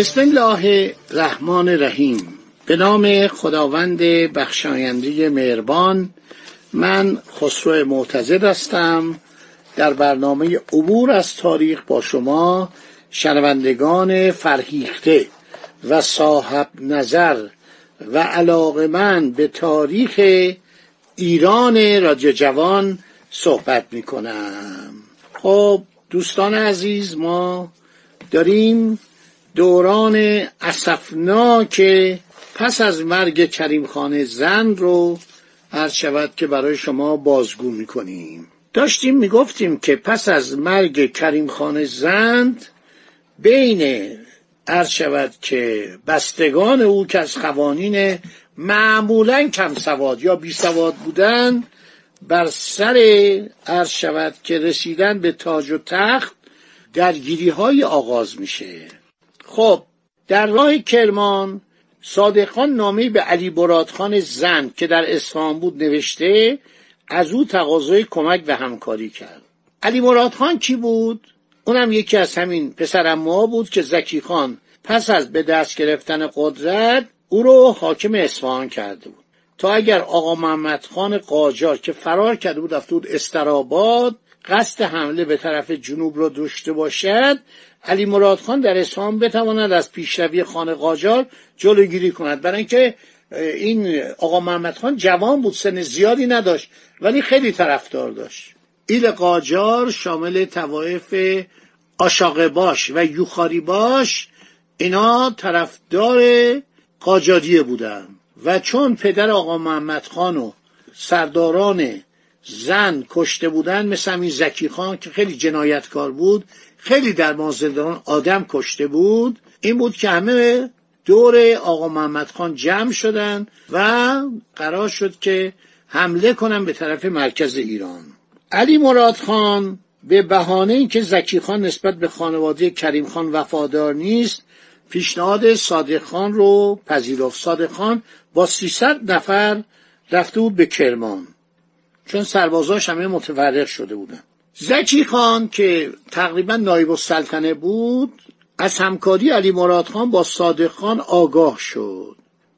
بسم الله الرحمن الرحیم. به نام خداوند بخشاینده مهربان من خسرو معتزد هستم. در برنامه عبور از تاریخ با شما شنوندگان فرهیخته و صاحب نظر و علاقه من به تاریخ ایران رادیو جوان صحبت می کنم خب دوستان عزیز ما داریم دوران اسفناک پس از مرگ کریم خان زن رو هر شود که برای شما بازگو می‌کنیم. داشتیم می‌گفتیم که پس از مرگ کریم خان زند بین عرض شود که بستگان او که از قوانین معمولا کم سواد یا بی سواد بودن بر سر عرض شود که رسیدن به تاج و تخت درگیری های آغاز میشه. خب در راه کرمان صادق خان نامه به علی برادخان زن که در اصفهان بود نوشته از او تقاضای کمک و همکاری کرد. علی مراد خان کی بود؟ اونم یکی از همین پسر ما بود که زکی خان پس از به دست گرفتن قدرت او رو حاکم اصفهان کرده بود. تا اگر آقا محمد خان قاجار که فرار کرده بود رفته بود استراباد قصد حمله به طرف جنوب را داشته باشد علی مراد خان در اصفهان بتواند از پیشروی خان قاجار جلوگیری کند. برای اینکه این آقا محمد خان جوان بود سن زیادی نداشت ولی خیلی طرفدار داشت. ایل قاجار شامل توایف آشاق باش و یوخاری باش اینا طرفدار قاجاریه بودن. و چون پدر آقا محمد خان و سرداران زن کشته بودن مثل همین زکی خان که خیلی جنایتکار بود خیلی در مازندران آدم کشته بود. این بود که همه دور آقا محمد خان جمع شدن و قرار شد که حمله کنن به طرف مرکز ایران. علی مراد خان به بهانه اینکه زکی خان نسبت به خانواده کریم خان وفادار نیست پیشنهاد صادق خان رو پذیرفت. صادق خان با 300 نفر رفته بود به کرمان. چون سربازاش همه متفرق شده بودن. زکی خان که تقریبا نایب السلطنه بود از همکاری علی مراد خان با صادق خان آگاه شد.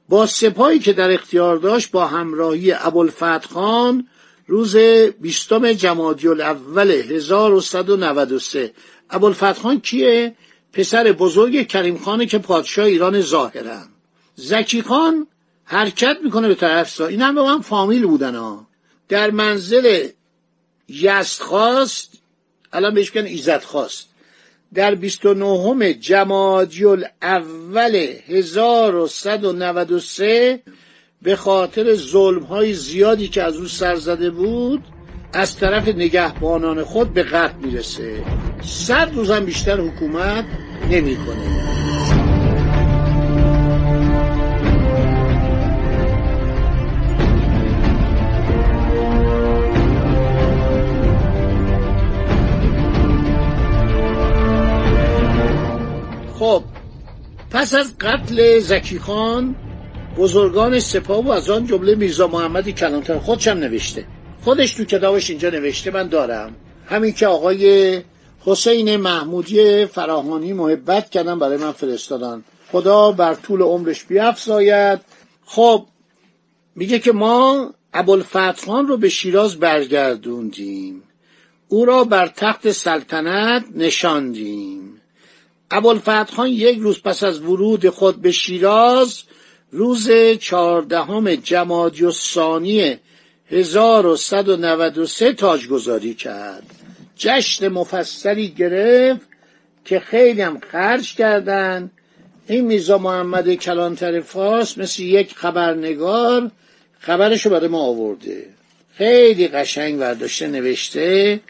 با سپاهی که در اختیار داشت با همراهی ابوالفتح خان روز بیستم جمادی الاول 1193 ابوالفتح خان کیه؟ پسر بزرگ کریم خانه که پادشاه ایران ظاهرن زکی خان حرکت می‌کنه به طرف سا این هم به من فامیل بودن ها. در منزل یست خواست الان بهش کن ایزد خواست در 29 جمادی الاول 1193 به خاطر ظلم های زیادی که از او سر زده بود از طرف نگهبانان خود به قتل می‌رسه صد روزم بیشتر حکومت نمی‌کنه. پس از قتل زکی خان بزرگان سپاه و از آن جمله میرزا محمدی کلانتر خودشم نوشته. خودش تو کتابش اینجا نوشته من دارم. همین که آقای حسین محمودی فراهانی محبت کردن برای من فرستادن. خدا بر طول عمرش بیافزاید خب میگه که ما ابوالفتح رو به شیراز برگردوندیم. او را بر تخت سلطنت نشاندیم. ابوالفتح یک روز پس از ورود خود به شیراز روز چهاردهم جمادی الثانی 1193 تاجگذاری کرد. جشن مفصلی گرفت که خیلی هم خرج کردن. این میزا محمد کلانتر فارس مثل یک خبرنگار خبرشو برای ما آورده. خیلی قشنگ برداشته نوشته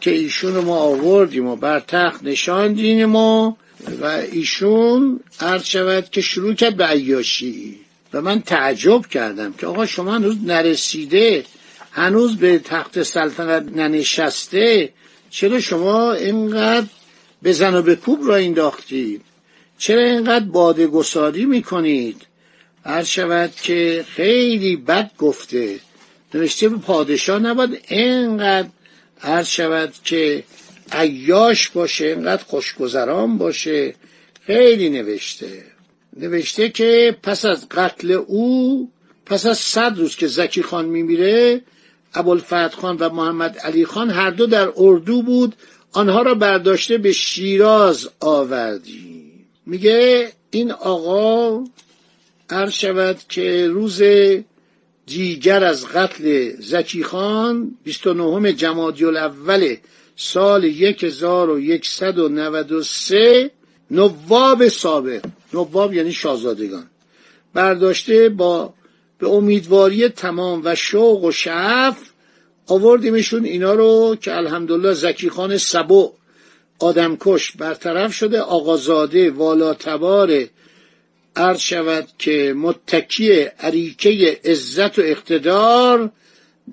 که ایشون رو ما آوردیم و بر تخت نشاندیم و و ایشون عرض شود که شروع کرد به عیاشی. و من تعجب کردم که آقا شما هنوز نرسیده هنوز به تخت سلطنت ننشسته چرا شما اینقدر به زن و به کوب را انداختید؟ چرا اینقدر باده گساری می‌کنید؟ هر شود که خیلی بد گفته. نوشته به پادشاه نباید اینقدر هر شود که عیاش باشه اینقدر خوشگذران باشه. خیلی نوشته. نوشته که پس از قتل او پس از صد روز که زکی خان میمیره ابوالفتح خان و محمد علی خان هر دو در اردو بود آنها را برداشته به شیراز آوردی. میگه این آقا عرض شود که روز دیگر از قتل زکی خان 29 جمادی الاول سال 1193 نواب سابق. نواب یعنی شاهزادگان. برداشته با به امیدواری تمام و شوق و شعف آوردیمشون اینا رو که الحمدلله زکی خان سبو آدمکش برطرف شده آقازاده والاتبار عرض شود که متکی عریکه عزت و اقتدار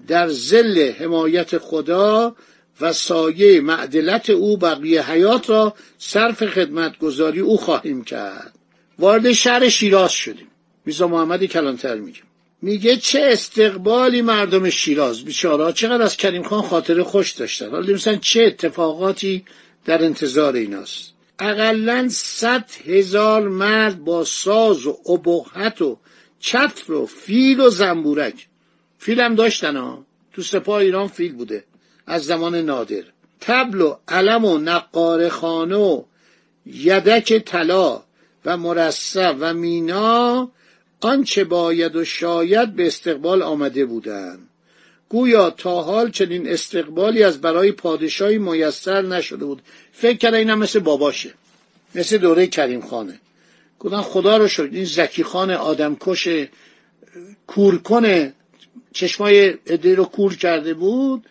در زل حمایت خدا و سایه معدلت او بقیه حیات را صرف خدمتگذاری او خواهیم کرد. وارد شهر شیراز شدیم. میزا محمدی کلانتر میگه. میگه چه استقبالی مردم شیراز. بیچارا چقدر از کریم خان خاطر خوش داشتن. حالا مثلا چه اتفاقاتی در انتظار ایناست. اقلا صد هزار مرد با ساز و ابهت و چتر و فیل و زنبورک. فیل هم داشتن ها. تو سپاه ایران فیل بوده. از زمان نادر. تبل و علم و نقار خانه و یدک طلا و مرصع و مینا آنچه باید و شاید به استقبال آمده بودند گویا تا حال چنین استقبالی از برای پادشاهی میسر نشده بود. فکر کرده اینم مثل باباشه. مثل دوره کریم خانه. گفتن خدا رو شد این زکی خان آدمکش کورکن چشمای عده رو کور کرده بود.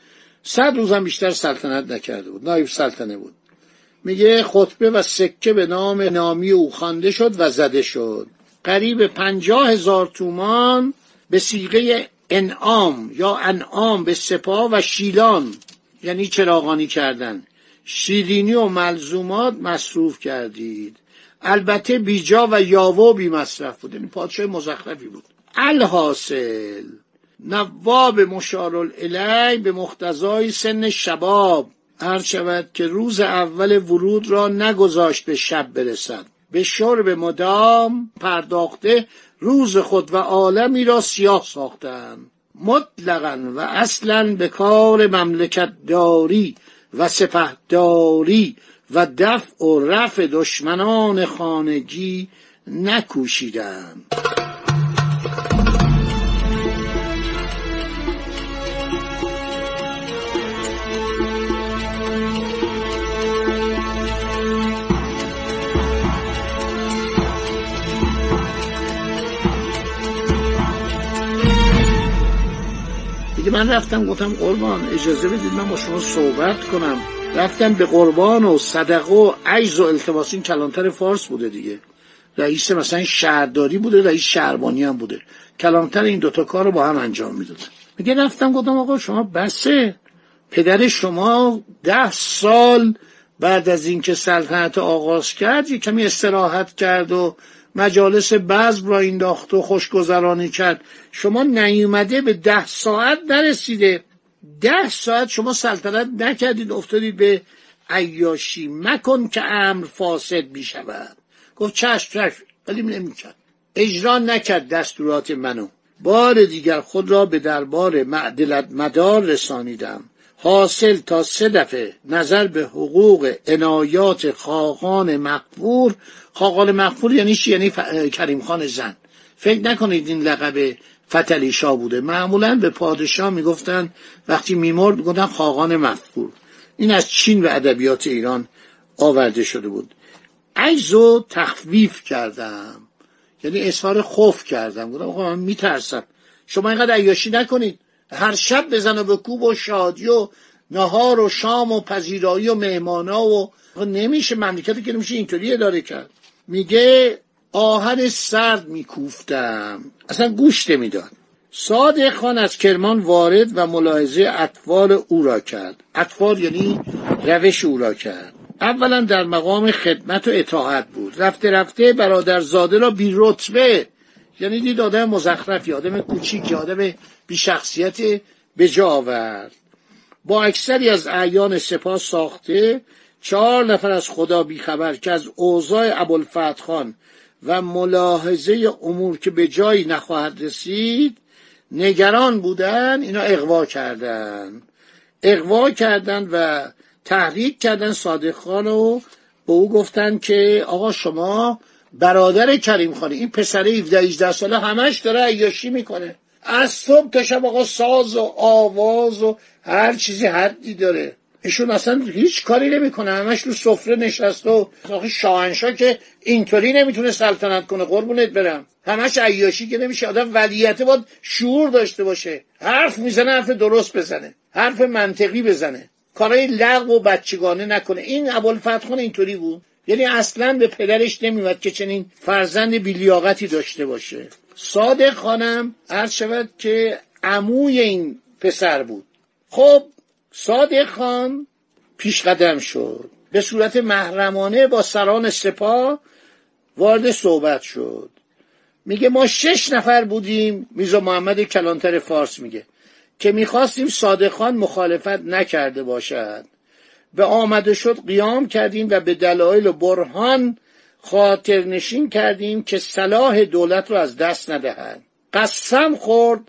صد روزم بیشتر سلطنت نکرده بود نایب سلطنه بود. میگه خطبه و سکه به نام نامی او خوانده شد و زده شد. قریب پنجاه هزار تومان به سیغه انعام یا انعام به سپاه و شیلان یعنی چراغانی کردن. شیرینی و ملزومات مصروف کردید. البته بیجا و یاوا بی مصرف بود یعنی پادشاه مزخرفی بود. الحاصل نواب مشارالعلی به مختزای سن شباب هر شود که روز اول ورود را نگذاشت به شب برسد. به شرب مدام پرداخته روز خود و عالمی را سیاه ساختند. مطلقا و اصلا به کار مملکت داری و سپهداری و دفع و رفع دشمنان خانگی نکوشیدند. دیگه من رفتم گفتم قربان اجازه بدید من با شما صحبت کنم. رفتم به قربان و صدقه و عجز و التماس این کلانتر فارس بوده دیگه. رئیس مثلا شهرداری بوده رئیس شهربانی هم بوده. کلانتر این دوتا کار رو با هم انجام می‌دادن میگه رفتم گفتم آقا شما بسه. پدر شما ده سال بعد از اینکه سلطنت آغاز کرد یه کمی استراحت کرد و مجالس بعض را انداخت و خوشگذرانی کرد. شما نیومده به ده ساعت نرسیده. ده ساعت شما سلطنت نکردید افتادید به عیاشی. مکن که امر فاسد می شود گفت چشم چشم. ولی نمی‌کرد. اجرا نکرد دستورات منو. بار دیگر خود را به دربار معدلت مدار رسانیدم. حاصل تا سه دفعه نظر به حقوق عنایات خاقان مقبور خاقان مقبور یعنی چی؟ یعنی کریم خان زن. فکر نکنید این لقب فتلی شاه بوده. معمولا به پادشاه می‌گفتن وقتی میمرد می‌گفتن خاقان مقبور این از چین و ادبیات ایران آورده شده بود. عجز و تخفیف کردم. یعنی اظهار خوف کردم. گفتم آقا من میترسم. شما اینقدر عیاشی نکنید. هر شب بزن و به کوب و شادی و نهار و شام و پذیرایی و مهمانا و نمیشه مملکتی که نمیشه اینطوری اداره کرد. میگه آهن سرد میکوفتم. اصلا گوش نمی‌داد. صادق خان از کرمان وارد و ملاحظه اطوار او را کرد. اطوار یعنی روش او را کرد. اولا در مقام خدمت و اطاعت بود. رفته رفته برادر زاده را بی رتبه یعنی دید آدم مزخرفی آدم کوچیکی آدم بی شخصیت به جا آورد. با اکثری از اعیان سپاه ساخته چهار نفر از خدا بیخبر که از اوضاع ابوالفتح خان و ملاحظه امور که به جایی نخواهد رسید نگران بودن اینا اقوا کردن. اقوا کردن و تحریک کردن صادق خان و به او گفتن که آقا شما برادر کریم خانه این پسر 17 18 ساله همش داره عیاشی می‌کنه. از صبح تا شب آقا ساز و آواز و هر چیزی حدی داره. ایشون اصلا هیچ کاری نمی‌کنه. همش رو سفره نشسته و شاهنشاه که اینطوری نمی‌تونه سلطنت کنه. قربونت برم. همش عیاشی که نمیشه. آدم ولیت باید شعور داشته باشه. حرف می‌زنه حرف درست بزنه. حرف منطقی بزنه. کارهای لغو و بچگانه نکنه. این ابوالفتح خان اینطوری بود؟ یعنی اصلا به پدرش نمیومد که چنین فرزند بیلیاقتی داشته باشه. صادق خانم عرض شود که عموی این پسر بود. خب صادق خان پیش قدم شد. به صورت محرمانه با سران سپاه وارد صحبت شد. میگه ما شش نفر بودیم میزا محمد کلانتر فارس میگه که می‌خواستیم صادق خان مخالفت نکرده باشد. به آمده شد قیام کردیم و به دلایل و برهان خاطر نشین کردیم که صلاح دولت رو از دست ندهد قسم خورد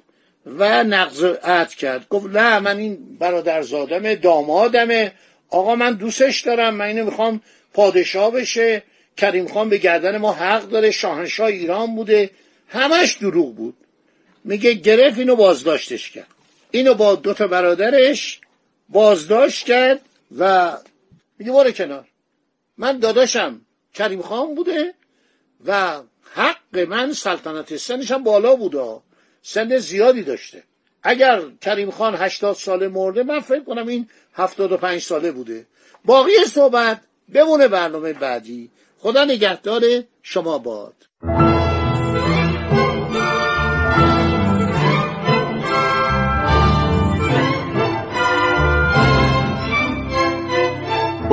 و نقض عهد کرد. گفت نه من این برادرزادم دامادمه آقا من دوستش دارم من اینو می‌خوام پادشاه بشه. کریم خان به گردن ما حق داره شاهنشاه ایران بوده. همش دروغ بود. میگه گرفت اینو بازداشتش کرد. اینو با دوتا برادرش بازداشت کرد. و میگه باره کنار. من داداشم کریم خان بوده و حق من سلطنت سنش هم بالا بوده سن زیادی داشته. اگر کریم خان هشتاد ساله مرده من فکر کنم این هفتاد و پنج ساله بوده. باقی صحبت بمونه برنامه بعدی. خدا نگهدار شما باد.